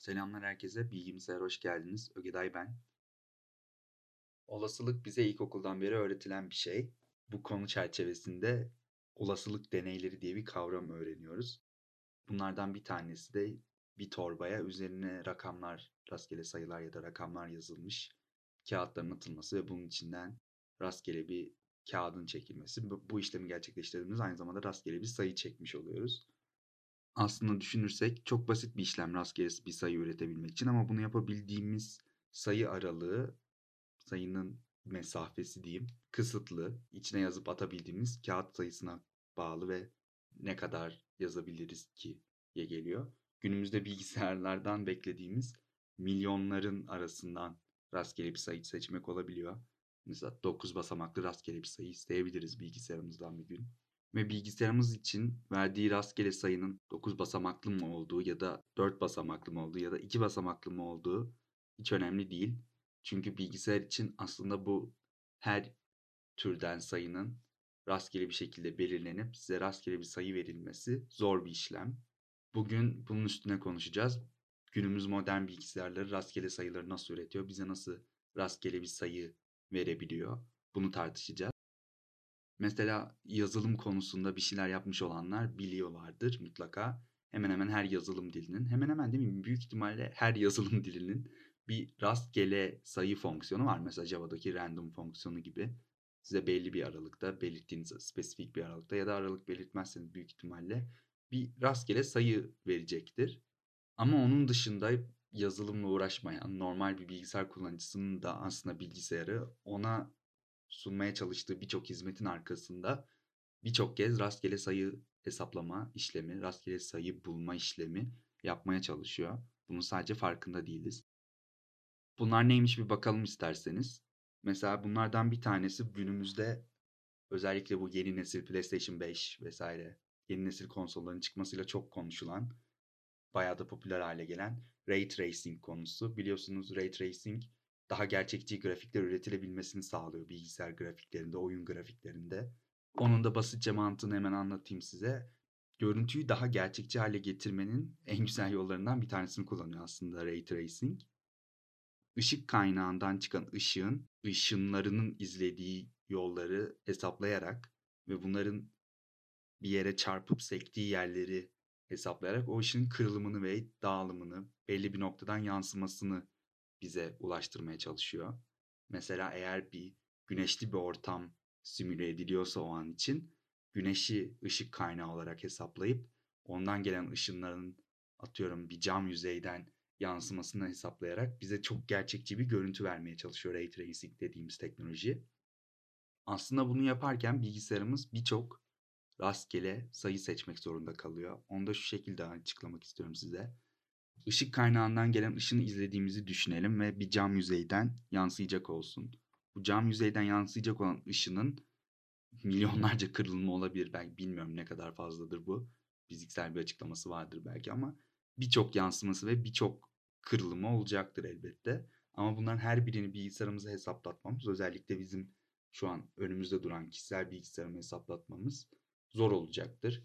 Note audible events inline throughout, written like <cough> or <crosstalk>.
Selamlar herkese. Bilgimsayar'a hoş geldiniz. Ögeday ben. Olasılık bize ilkokuldan beri öğretilen bir şey. Bu konu çerçevesinde olasılık deneyleri diye bir kavram öğreniyoruz. Bunlardan bir tanesi de bir torbaya üzerine rakamlar, rastgele sayılar ya da rakamlar yazılmış kağıtların atılması ve bunun içinden rastgele bir kağıdın çekilmesi. Bu işlemi gerçekleştirdiğimiz aynı zamanda rastgele bir sayı çekmiş oluyoruz. Aslında düşünürsek çok basit bir işlem rastgele bir sayı üretebilmek için ama bunu yapabildiğimiz sayı aralığı, sayının mesafesi diyeyim, kısıtlı. İçine yazıp atabildiğimiz kağıt sayısına bağlı ve ne kadar yazabiliriz ki diye geliyor. Günümüzde bilgisayarlardan beklediğimiz milyonların arasından rastgele bir sayı seçmek olabiliyor. Mesela 9 basamaklı rastgele bir sayı isteyebiliriz bilgisayarımızdan bir gün. Ve bilgisayarımız için verdiği rastgele sayının 9 basamaklı mı olduğu ya da 4 basamaklı mı olduğu ya da 2 basamaklı mı olduğu hiç önemli değil. Çünkü bilgisayar için aslında bu her türden sayının rastgele bir şekilde belirlenip size rastgele bir sayı verilmesi zor bir işlem. Bugün bunun üstüne konuşacağız. Günümüz modern bilgisayarları rastgele sayıları nasıl üretiyor? Bize nasıl rastgele bir sayı verebiliyor? Bunu tartışacağız. Mesela yazılım konusunda bir şeyler yapmış olanlar biliyorlardır mutlaka. Hemen hemen her yazılım dilinin, hemen hemen değil mi? Büyük ihtimalle her <laughs> yazılım dilinin bir rastgele sayı fonksiyonu var. Mesela Java'daki random fonksiyonu gibi. Size belli bir aralıkta, belirttiğiniz spesifik bir aralıkta ya da aralık belirtmezseniz büyük ihtimalle bir rastgele sayı verecektir. Ama onun dışında yazılımla uğraşmayan normal bir bilgisayar kullanıcısının da aslında bilgisayarı ona sunmaya çalıştığı birçok hizmetin arkasında birçok kez rastgele sayı hesaplama işlemi, rastgele sayı bulma işlemi yapmaya çalışıyor. Bunun sadece farkında değiliz. Bunlar neymiş bir bakalım isterseniz. Mesela bunlardan bir tanesi günümüzde özellikle bu yeni nesil PlayStation 5 vesaire yeni nesil konsolların çıkmasıyla çok konuşulan, bayağı da popüler hale gelen Ray Tracing konusu. Biliyorsunuz Ray Tracing daha gerçekçi grafikler üretilebilmesini sağlıyor bilgisayar grafiklerinde, oyun grafiklerinde. Onun da basitçe mantığını hemen anlatayım size. Görüntüyü daha gerçekçi hale getirmenin en güzel yollarından bir tanesini kullanıyor aslında Ray Tracing. Işık kaynağından çıkan ışığın ışınlarının izlediği yolları hesaplayarak ve bunların bir yere çarpıp sektiği yerleri hesaplayarak o ışığın kırılımını ve dağılımını belli bir noktadan yansımasını bize ulaştırmaya çalışıyor. Mesela eğer bir güneşli bir ortam simüle ediliyorsa o an için güneşi ışık kaynağı olarak hesaplayıp ondan gelen ışınların atıyorum bir cam yüzeyden yansımasını hesaplayarak bize çok gerçekçi bir görüntü vermeye çalışıyor Ray Tracing dediğimiz teknoloji. Aslında bunu yaparken bilgisayarımız birçok rastgele sayı seçmek zorunda kalıyor. Onu da şu şekilde açıklamak istiyorum size. Işık kaynağından gelen ışını izlediğimizi düşünelim ve bir cam yüzeyden yansıyacak olsun. Bu cam yüzeyden yansıyacak olan ışının milyonlarca kırılımı olabilir. Belki bilmiyorum ne kadar fazladır bu. Fiziksel bir açıklaması vardır belki ama birçok yansıması ve birçok kırılımı olacaktır elbette. Ama bunların her birini bilgisayarımıza hesaplatmamız özellikle bizim şu an önümüzde duran kişisel bilgisayarımı hesaplatmamız zor olacaktır.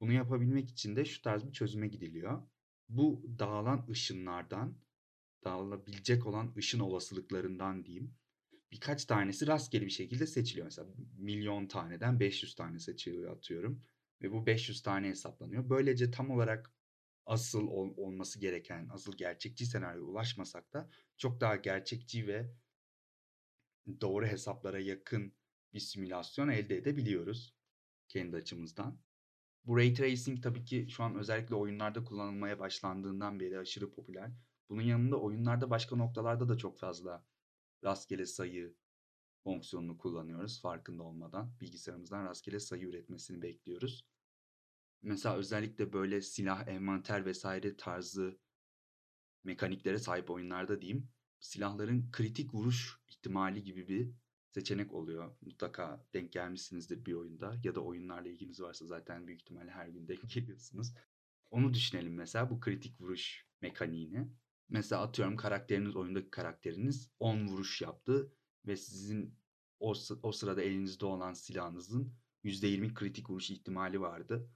Bunu yapabilmek için de şu tarz bir çözüme gidiliyor. Bu dağılan ışınlardan, dağılabilecek olan ışın olasılıklarından diyeyim, birkaç tanesi rastgele bir şekilde seçiliyor. Mesela milyon taneden 500 tane seçiliyor atıyorum. Ve bu 500 tane hesaplanıyor. Böylece tam olarak asıl ol, olması gereken, asıl gerçekçi senaryoya ulaşmasak da çok daha gerçekçi ve doğru hesaplara yakın bir simülasyon elde edebiliyoruz kendi açımızdan. Bu Ray Tracing tabii ki şu an özellikle oyunlarda kullanılmaya başlandığından beri aşırı popüler. Bunun yanında oyunlarda başka noktalarda da çok fazla rastgele sayı fonksiyonunu kullanıyoruz farkında olmadan. Bilgisayarımızdan rastgele sayı üretmesini bekliyoruz. Mesela özellikle böyle silah, envanter vesaire tarzı mekaniklere sahip oyunlarda diyeyim, silahların kritik vuruş ihtimali gibi bir seçenek oluyor. Mutlaka denk gelmişsinizdir bir oyunda ya da oyunlarla ilginiz varsa zaten büyük ihtimalle her gün denk <laughs> geliyorsunuz. Onu düşünelim mesela bu kritik vuruş mekaniğini. Mesela atıyorum karakteriniz oyundaki karakteriniz 10 vuruş yaptı ve sizin o, o sırada elinizde olan silahınızın %20 kritik vuruş ihtimali vardı.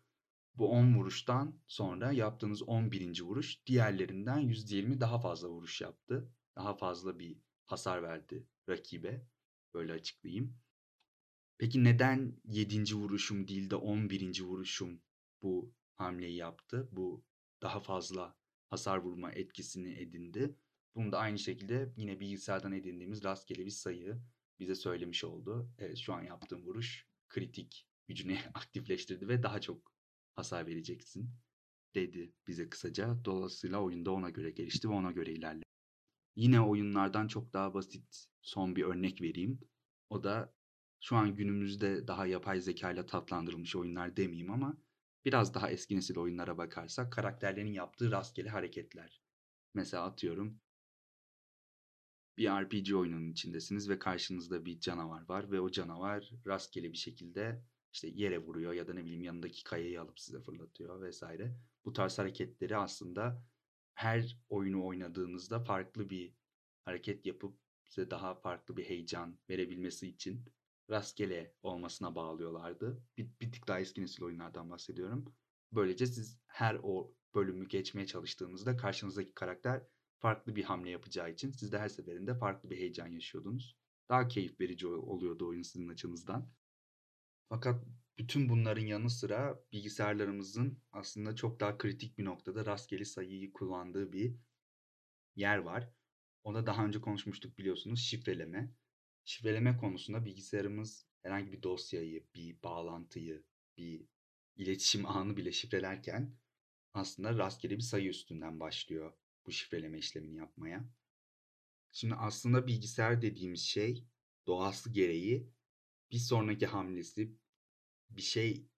Bu 10 vuruştan sonra yaptığınız 11. vuruş diğerlerinden %20 daha fazla vuruş yaptı. Daha fazla bir hasar verdi rakibe. Böyle açıklayayım. Peki neden 7. vuruşum değil de 11. vuruşum bu hamleyi yaptı? Bu daha fazla hasar vurma etkisini edindi. Bunu da aynı şekilde yine bilgisayardan edindiğimiz rastgele bir sayı bize söylemiş oldu. Evet şu an yaptığım vuruş kritik gücünü <laughs> aktifleştirdi ve daha çok hasar vereceksin dedi bize kısaca. Dolayısıyla oyunda ona göre gelişti ve ona göre ilerledi. Yine oyunlardan çok daha basit son bir örnek vereyim. O da şu an günümüzde daha yapay zeka ile tatlandırılmış oyunlar demeyeyim ama biraz daha eski nesil oyunlara bakarsak karakterlerin yaptığı rastgele hareketler. Mesela atıyorum bir RPG oyununun içindesiniz ve karşınızda bir canavar var ve o canavar rastgele bir şekilde işte yere vuruyor ya da ne bileyim yanındaki kayayı alıp size fırlatıyor vesaire. Bu tarz hareketleri aslında her oyunu oynadığınızda farklı bir hareket yapıp size daha farklı bir heyecan verebilmesi için rastgele olmasına bağlıyorlardı. Bir, bir tık daha eski nesil oyunlardan bahsediyorum. Böylece siz her o bölümü geçmeye çalıştığınızda karşınızdaki karakter farklı bir hamle yapacağı için siz de her seferinde farklı bir heyecan yaşıyordunuz. Daha keyif verici oluyordu oyun sizin açınızdan. Fakat bütün bunların yanı sıra bilgisayarlarımızın aslında çok daha kritik bir noktada rastgele sayıyı kullandığı bir yer var. Ona daha önce konuşmuştuk biliyorsunuz şifreleme. Şifreleme konusunda bilgisayarımız herhangi bir dosyayı, bir bağlantıyı, bir iletişim ağını bile şifrelerken aslında rastgele bir sayı üstünden başlıyor bu şifreleme işlemini yapmaya. Şimdi aslında bilgisayar dediğimiz şey doğası gereği bir sonraki hamlesi bir şey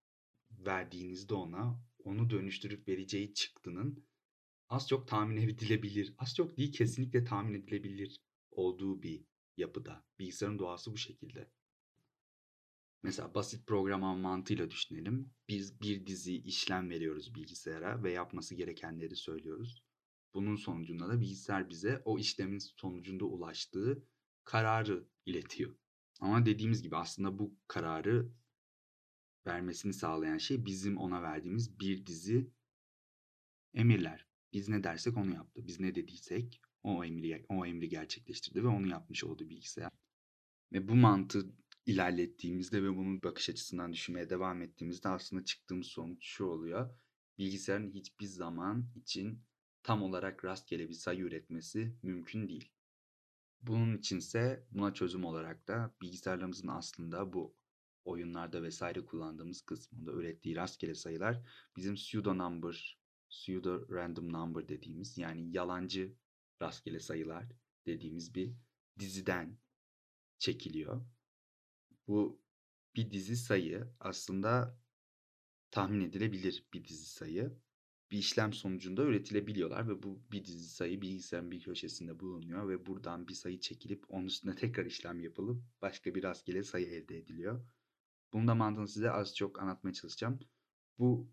verdiğinizde ona onu dönüştürüp vereceği çıktının az çok tahmin edilebilir, az çok değil kesinlikle tahmin edilebilir olduğu bir yapıda. Bilgisayarın doğası bu şekilde. Mesela basit program mantığıyla düşünelim. Biz bir dizi işlem veriyoruz bilgisayara ve yapması gerekenleri söylüyoruz. Bunun sonucunda da bilgisayar bize o işlemin sonucunda ulaştığı kararı iletiyor. Ama dediğimiz gibi aslında bu kararı vermesini sağlayan şey bizim ona verdiğimiz bir dizi emirler. Biz ne dersek onu yaptı. Biz ne dediysek o emri o emri gerçekleştirdi ve onu yapmış oldu bilgisayar. Ve bu mantığı ilerlettiğimizde ve bunun bakış açısından düşünmeye devam ettiğimizde aslında çıktığımız sonuç şu oluyor. Bilgisayarın hiçbir zaman için tam olarak rastgele bir sayı üretmesi mümkün değil. Bunun içinse buna çözüm olarak da bilgisayarlarımızın aslında bu oyunlarda vesaire kullandığımız kısmında ürettiği rastgele sayılar bizim pseudo number, pseudo random number dediğimiz yani yalancı rastgele sayılar dediğimiz bir diziden çekiliyor. Bu bir dizi sayı aslında tahmin edilebilir bir dizi sayı. Bir işlem sonucunda üretilebiliyorlar ve bu bir dizi sayı bilgisayarın bir köşesinde bulunuyor ve buradan bir sayı çekilip onun üstüne tekrar işlem yapılıp başka bir rastgele sayı elde ediliyor. Bunu da mantığını size az çok anlatmaya çalışacağım. Bu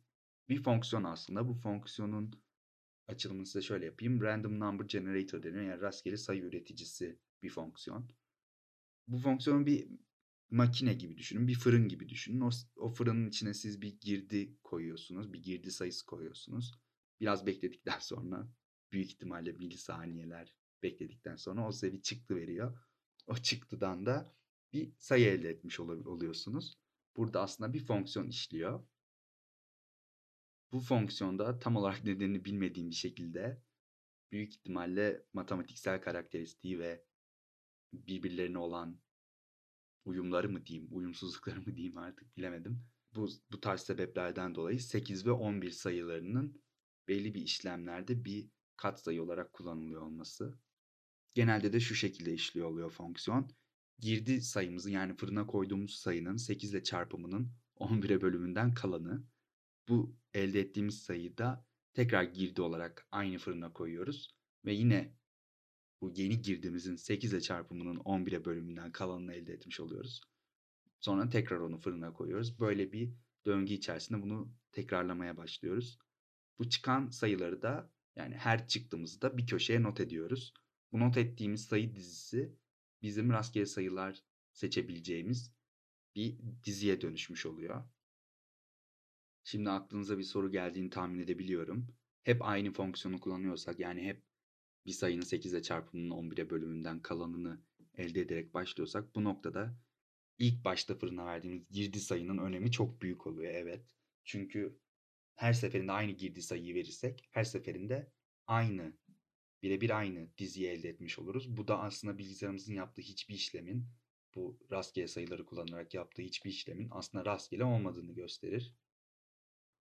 bir fonksiyon aslında. Bu fonksiyonun açılımını size şöyle yapayım. Random number generator deniyor. Yani rastgele sayı üreticisi bir fonksiyon. Bu fonksiyonu bir makine gibi düşünün. Bir fırın gibi düşünün. O, o fırının içine siz bir girdi koyuyorsunuz. Bir girdi sayısı koyuyorsunuz. Biraz bekledikten <laughs> sonra büyük ihtimalle milisaniyeler bekledikten sonra o size bir çıktı veriyor. O çıktıdan da bir sayı elde etmiş oluyorsunuz. Burada aslında bir fonksiyon işliyor. Bu fonksiyonda tam olarak nedenini bilmediğim bir şekilde büyük ihtimalle matematiksel karakteristiği ve birbirlerine olan uyumları mı diyeyim, uyumsuzlukları mı diyeyim artık bilemedim. Bu, bu tarz sebeplerden dolayı 8 ve 11 sayılarının belli bir işlemlerde bir katsayı olarak kullanılıyor olması. Genelde de şu şekilde işliyor oluyor fonksiyon girdi sayımızın yani fırına koyduğumuz sayının 8 ile çarpımının 11'e bölümünden kalanı. Bu elde ettiğimiz sayıyı da tekrar girdi olarak aynı fırına koyuyoruz. Ve yine bu yeni girdimizin 8 ile çarpımının 11'e bölümünden kalanını elde etmiş oluyoruz. Sonra tekrar onu fırına koyuyoruz. Böyle bir döngü içerisinde bunu tekrarlamaya başlıyoruz. Bu çıkan sayıları da yani her çıktığımızda bir köşeye not ediyoruz. Bu not ettiğimiz sayı dizisi bizim rastgele sayılar seçebileceğimiz bir diziye dönüşmüş oluyor. Şimdi aklınıza bir soru geldiğini tahmin edebiliyorum. Hep aynı fonksiyonu kullanıyorsak yani hep bir sayının 8'e çarpımının 11'e bölümünden kalanını elde ederek başlıyorsak bu noktada ilk başta fırına verdiğimiz girdi sayının önemi çok büyük oluyor evet. Çünkü her seferinde aynı girdi sayıyı verirsek her seferinde aynı birebir aynı diziyi elde etmiş oluruz. Bu da aslında bilgisayarımızın yaptığı hiçbir işlemin bu rastgele sayıları kullanarak yaptığı hiçbir işlemin aslında rastgele olmadığını gösterir.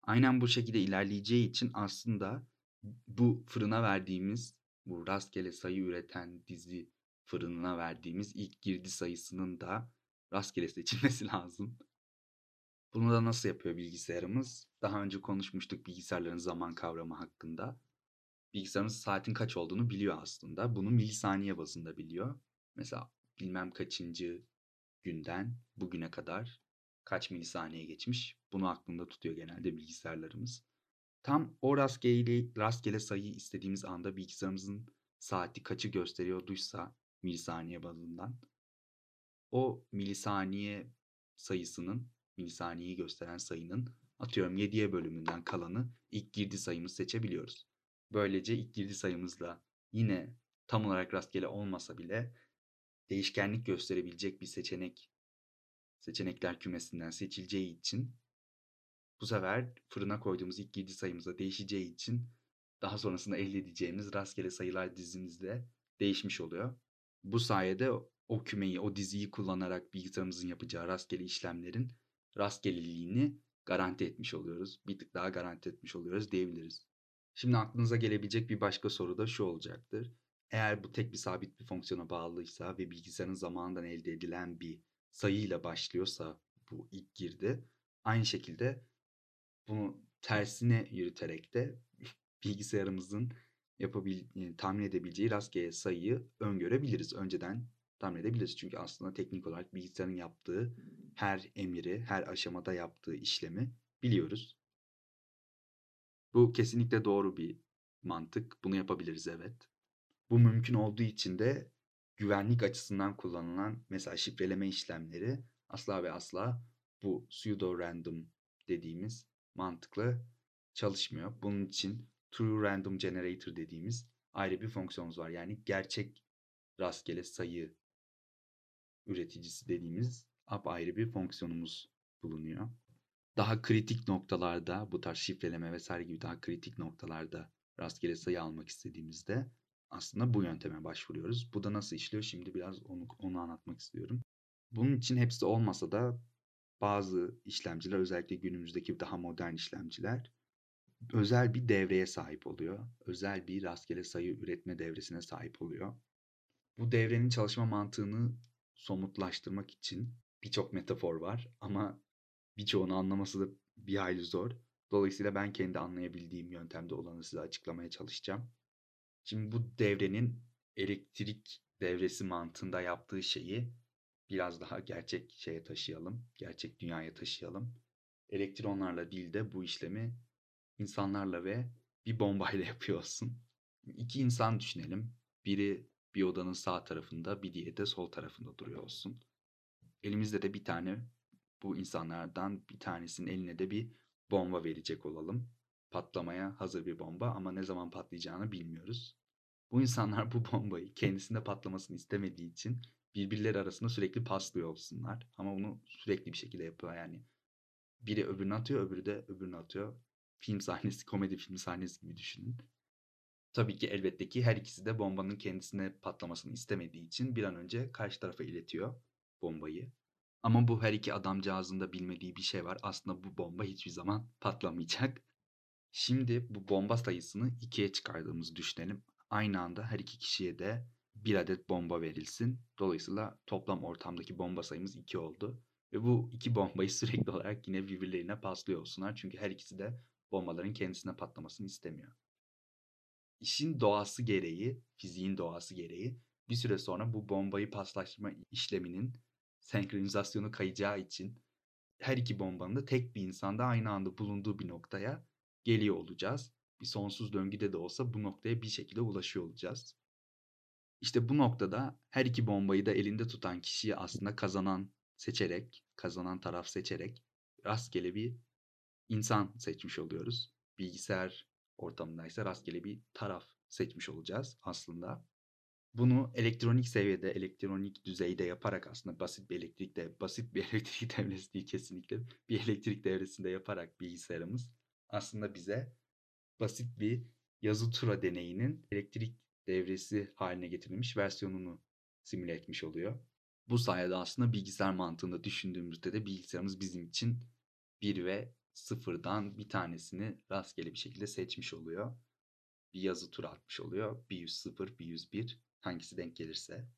Aynen bu şekilde ilerleyeceği için aslında bu fırına verdiğimiz bu rastgele sayı üreten dizi fırınına verdiğimiz ilk girdi sayısının da rastgele seçilmesi <laughs> lazım. Bunu da nasıl yapıyor bilgisayarımız? Daha önce konuşmuştuk bilgisayarların zaman kavramı hakkında. Bilgisayarımız saatin kaç olduğunu biliyor aslında. Bunu milisaniye bazında biliyor. Mesela bilmem kaçıncı günden bugüne kadar kaç milisaniye geçmiş. Bunu aklında tutuyor genelde bilgisayarlarımız. Tam o rastgele, rastgele sayıyı istediğimiz anda bilgisayarımızın saati kaçı gösteriyorduysa milisaniye bazından o milisaniye sayısının milisaniyeyi gösteren sayının atıyorum 7'ye bölümünden kalanı ilk girdi sayımız seçebiliyoruz. Böylece ilk girdi sayımızla yine tam olarak rastgele olmasa bile değişkenlik gösterebilecek bir seçenek seçenekler kümesinden seçileceği için bu sefer fırına koyduğumuz ilk girdi sayımıza değişeceği için daha sonrasında elde edeceğimiz rastgele sayılar dizimizde değişmiş oluyor. Bu sayede o kümeyi, o diziyi kullanarak bilgisayarımızın yapacağı rastgele işlemlerin rastgeleliğini garanti etmiş oluyoruz. Bir tık daha garanti etmiş oluyoruz diyebiliriz. Şimdi aklınıza gelebilecek bir başka soru da şu olacaktır. Eğer bu tek bir sabit bir fonksiyona bağlıysa ve bilgisayarın zamanından elde edilen bir sayıyla başlıyorsa bu ilk girdi. Aynı şekilde bunu tersine yürüterek de <laughs> bilgisayarımızın yapabil tahmin edebileceği rastgele sayıyı öngörebiliriz. Önceden tahmin edebiliriz. Çünkü aslında teknik olarak bilgisayarın yaptığı her emiri, her aşamada yaptığı işlemi biliyoruz. Bu kesinlikle doğru bir mantık. Bunu yapabiliriz evet. Bu mümkün olduğu için de güvenlik açısından kullanılan mesela şifreleme işlemleri asla ve asla bu pseudo random dediğimiz mantıkla çalışmıyor. Bunun için true random generator dediğimiz ayrı bir fonksiyonumuz var. Yani gerçek rastgele sayı üreticisi dediğimiz apayrı bir fonksiyonumuz bulunuyor. Daha kritik noktalarda bu tarz şifreleme vesaire gibi daha kritik noktalarda rastgele sayı almak istediğimizde aslında bu yönteme başvuruyoruz. Bu da nasıl işliyor? Şimdi biraz onu, onu anlatmak istiyorum. Bunun için hepsi olmasa da bazı işlemciler özellikle günümüzdeki daha modern işlemciler özel bir devreye sahip oluyor. Özel bir rastgele sayı üretme devresine sahip oluyor. Bu devrenin çalışma mantığını somutlaştırmak için birçok metafor var ama birçoğunu anlaması da bir hayli zor. Dolayısıyla ben kendi anlayabildiğim yöntemde olanı size açıklamaya çalışacağım. Şimdi bu devrenin elektrik devresi mantığında yaptığı şeyi biraz daha gerçek şeye taşıyalım, gerçek dünyaya taşıyalım. Elektronlarla değil de bu işlemi insanlarla ve bir bombayla <laughs> yapıyor olsun. İki insan düşünelim. Biri bir odanın sağ tarafında, bir diğeri de sol tarafında duruyor olsun. Elimizde de bir tane bu insanlardan bir tanesinin eline de bir bomba verecek olalım. Patlamaya hazır bir bomba ama ne zaman patlayacağını bilmiyoruz. Bu insanlar bu bombayı kendisinde patlamasını istemediği için birbirleri arasında sürekli paslıyor olsunlar. Ama bunu sürekli bir şekilde yapıyor yani. Biri öbürünü atıyor, öbürü de öbürünü atıyor. Film sahnesi, komedi filmi sahnesi gibi düşünün. Tabii ki elbette ki her ikisi de bombanın kendisine patlamasını istemediği için bir an önce karşı tarafa iletiyor bombayı. Ama bu her iki adamcağızın da bilmediği bir şey var. Aslında bu bomba hiçbir zaman patlamayacak. Şimdi bu bomba sayısını ikiye çıkardığımızı düşünelim. Aynı anda her iki kişiye de bir adet bomba verilsin. Dolayısıyla toplam ortamdaki bomba sayımız iki oldu. Ve bu iki bombayı <laughs> sürekli olarak yine birbirlerine paslıyor olsunlar. Çünkü her ikisi de bombaların kendisine patlamasını istemiyor. İşin doğası gereği, fiziğin doğası gereği bir süre sonra bu bombayı paslaştırma işleminin senkronizasyonu kayacağı için her iki bombanın da tek bir insanda aynı anda bulunduğu bir noktaya geliyor olacağız. Bir sonsuz döngüde de olsa bu noktaya bir şekilde ulaşıyor olacağız. İşte bu noktada her iki bombayı da elinde tutan kişiyi aslında kazanan seçerek, kazanan taraf seçerek rastgele bir insan seçmiş oluyoruz. Bilgisayar ortamındaysa rastgele bir taraf seçmiş olacağız aslında. Bunu elektronik seviyede, elektronik düzeyde yaparak aslında basit bir elektrik de basit bir <laughs> elektrik devresi değil kesinlikle bir elektrik devresinde yaparak bilgisayarımız aslında bize basit bir yazı tura deneyinin elektrik devresi haline getirilmiş versiyonunu simüle etmiş oluyor. Bu sayede aslında bilgisayar mantığında düşündüğümüzde de bilgisayarımız bizim için 1 ve 0'dan bir tanesini rastgele bir şekilde seçmiş oluyor. Bir yazı tura atmış oluyor. Bir 100 bir 101 hangisi denk gelirse.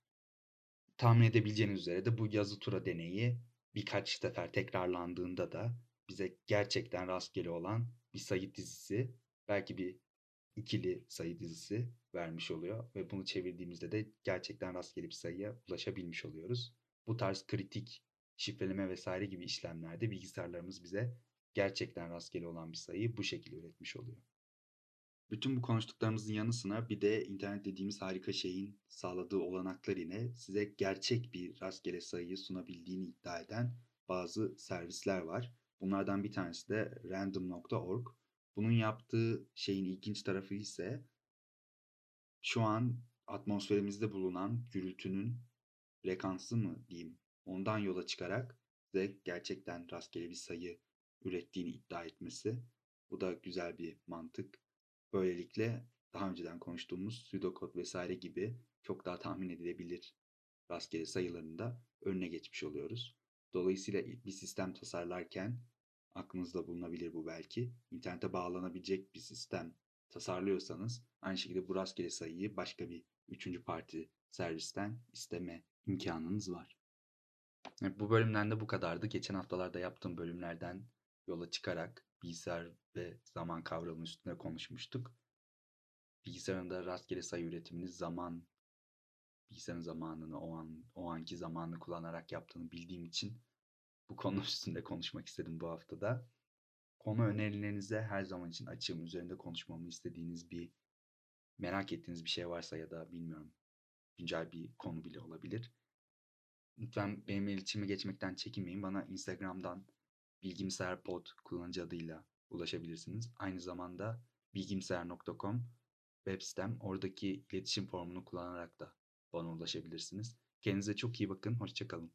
Tahmin edebileceğiniz üzere de bu yazı tura deneyi birkaç sefer tekrarlandığında da bize gerçekten rastgele olan bir sayı dizisi, belki bir ikili sayı dizisi vermiş oluyor ve bunu çevirdiğimizde de gerçekten rastgele bir sayıya ulaşabilmiş oluyoruz. Bu tarz kritik şifreleme vesaire gibi işlemlerde bilgisayarlarımız bize gerçekten rastgele olan bir sayıyı bu şekilde üretmiş oluyor. Bütün bu konuştuklarımızın yanı sıra bir de internet dediğimiz harika şeyin sağladığı olanaklar yine size gerçek bir rastgele sayıyı sunabildiğini iddia eden bazı servisler var. Bunlardan bir tanesi de random.org. Bunun yaptığı şeyin ilginç tarafı ise şu an atmosferimizde bulunan gürültünün frekansı mı diyeyim ondan yola çıkarak size gerçekten rastgele bir sayı ürettiğini iddia etmesi. Bu da güzel bir mantık. Böylelikle daha önceden konuştuğumuz pseudokod vesaire gibi çok daha tahmin edilebilir rastgele sayıların da önüne geçmiş oluyoruz. Dolayısıyla bir sistem tasarlarken aklınızda bulunabilir bu belki. İnternete bağlanabilecek bir sistem tasarlıyorsanız aynı şekilde bu rastgele sayıyı başka bir üçüncü parti servisten isteme imkanınız var. Evet, bu bölümden de bu kadardı. Geçen haftalarda yaptığım bölümlerden yola çıkarak bilgisayar ve zaman kavramı üstünde konuşmuştuk. Bilgisayarın da rastgele sayı üretimini zaman bilgisayarın zamanını o an o anki zamanını kullanarak yaptığını bildiğim için bu konu <laughs> üstünde konuşmak istedim bu haftada. Konu önerilerinize her zaman için açığım. Üzerinde konuşmamı istediğiniz bir merak ettiğiniz bir şey varsa ya da bilmiyorum güncel bir konu bile olabilir. Lütfen benimle iletişime geçmekten çekinmeyin. Bana Instagram'dan bilgimserpod kullanıcı adıyla ulaşabilirsiniz. Aynı zamanda bilgimser.com web sitem. Oradaki iletişim formunu kullanarak da bana ulaşabilirsiniz. Kendinize çok iyi bakın. Hoşçakalın.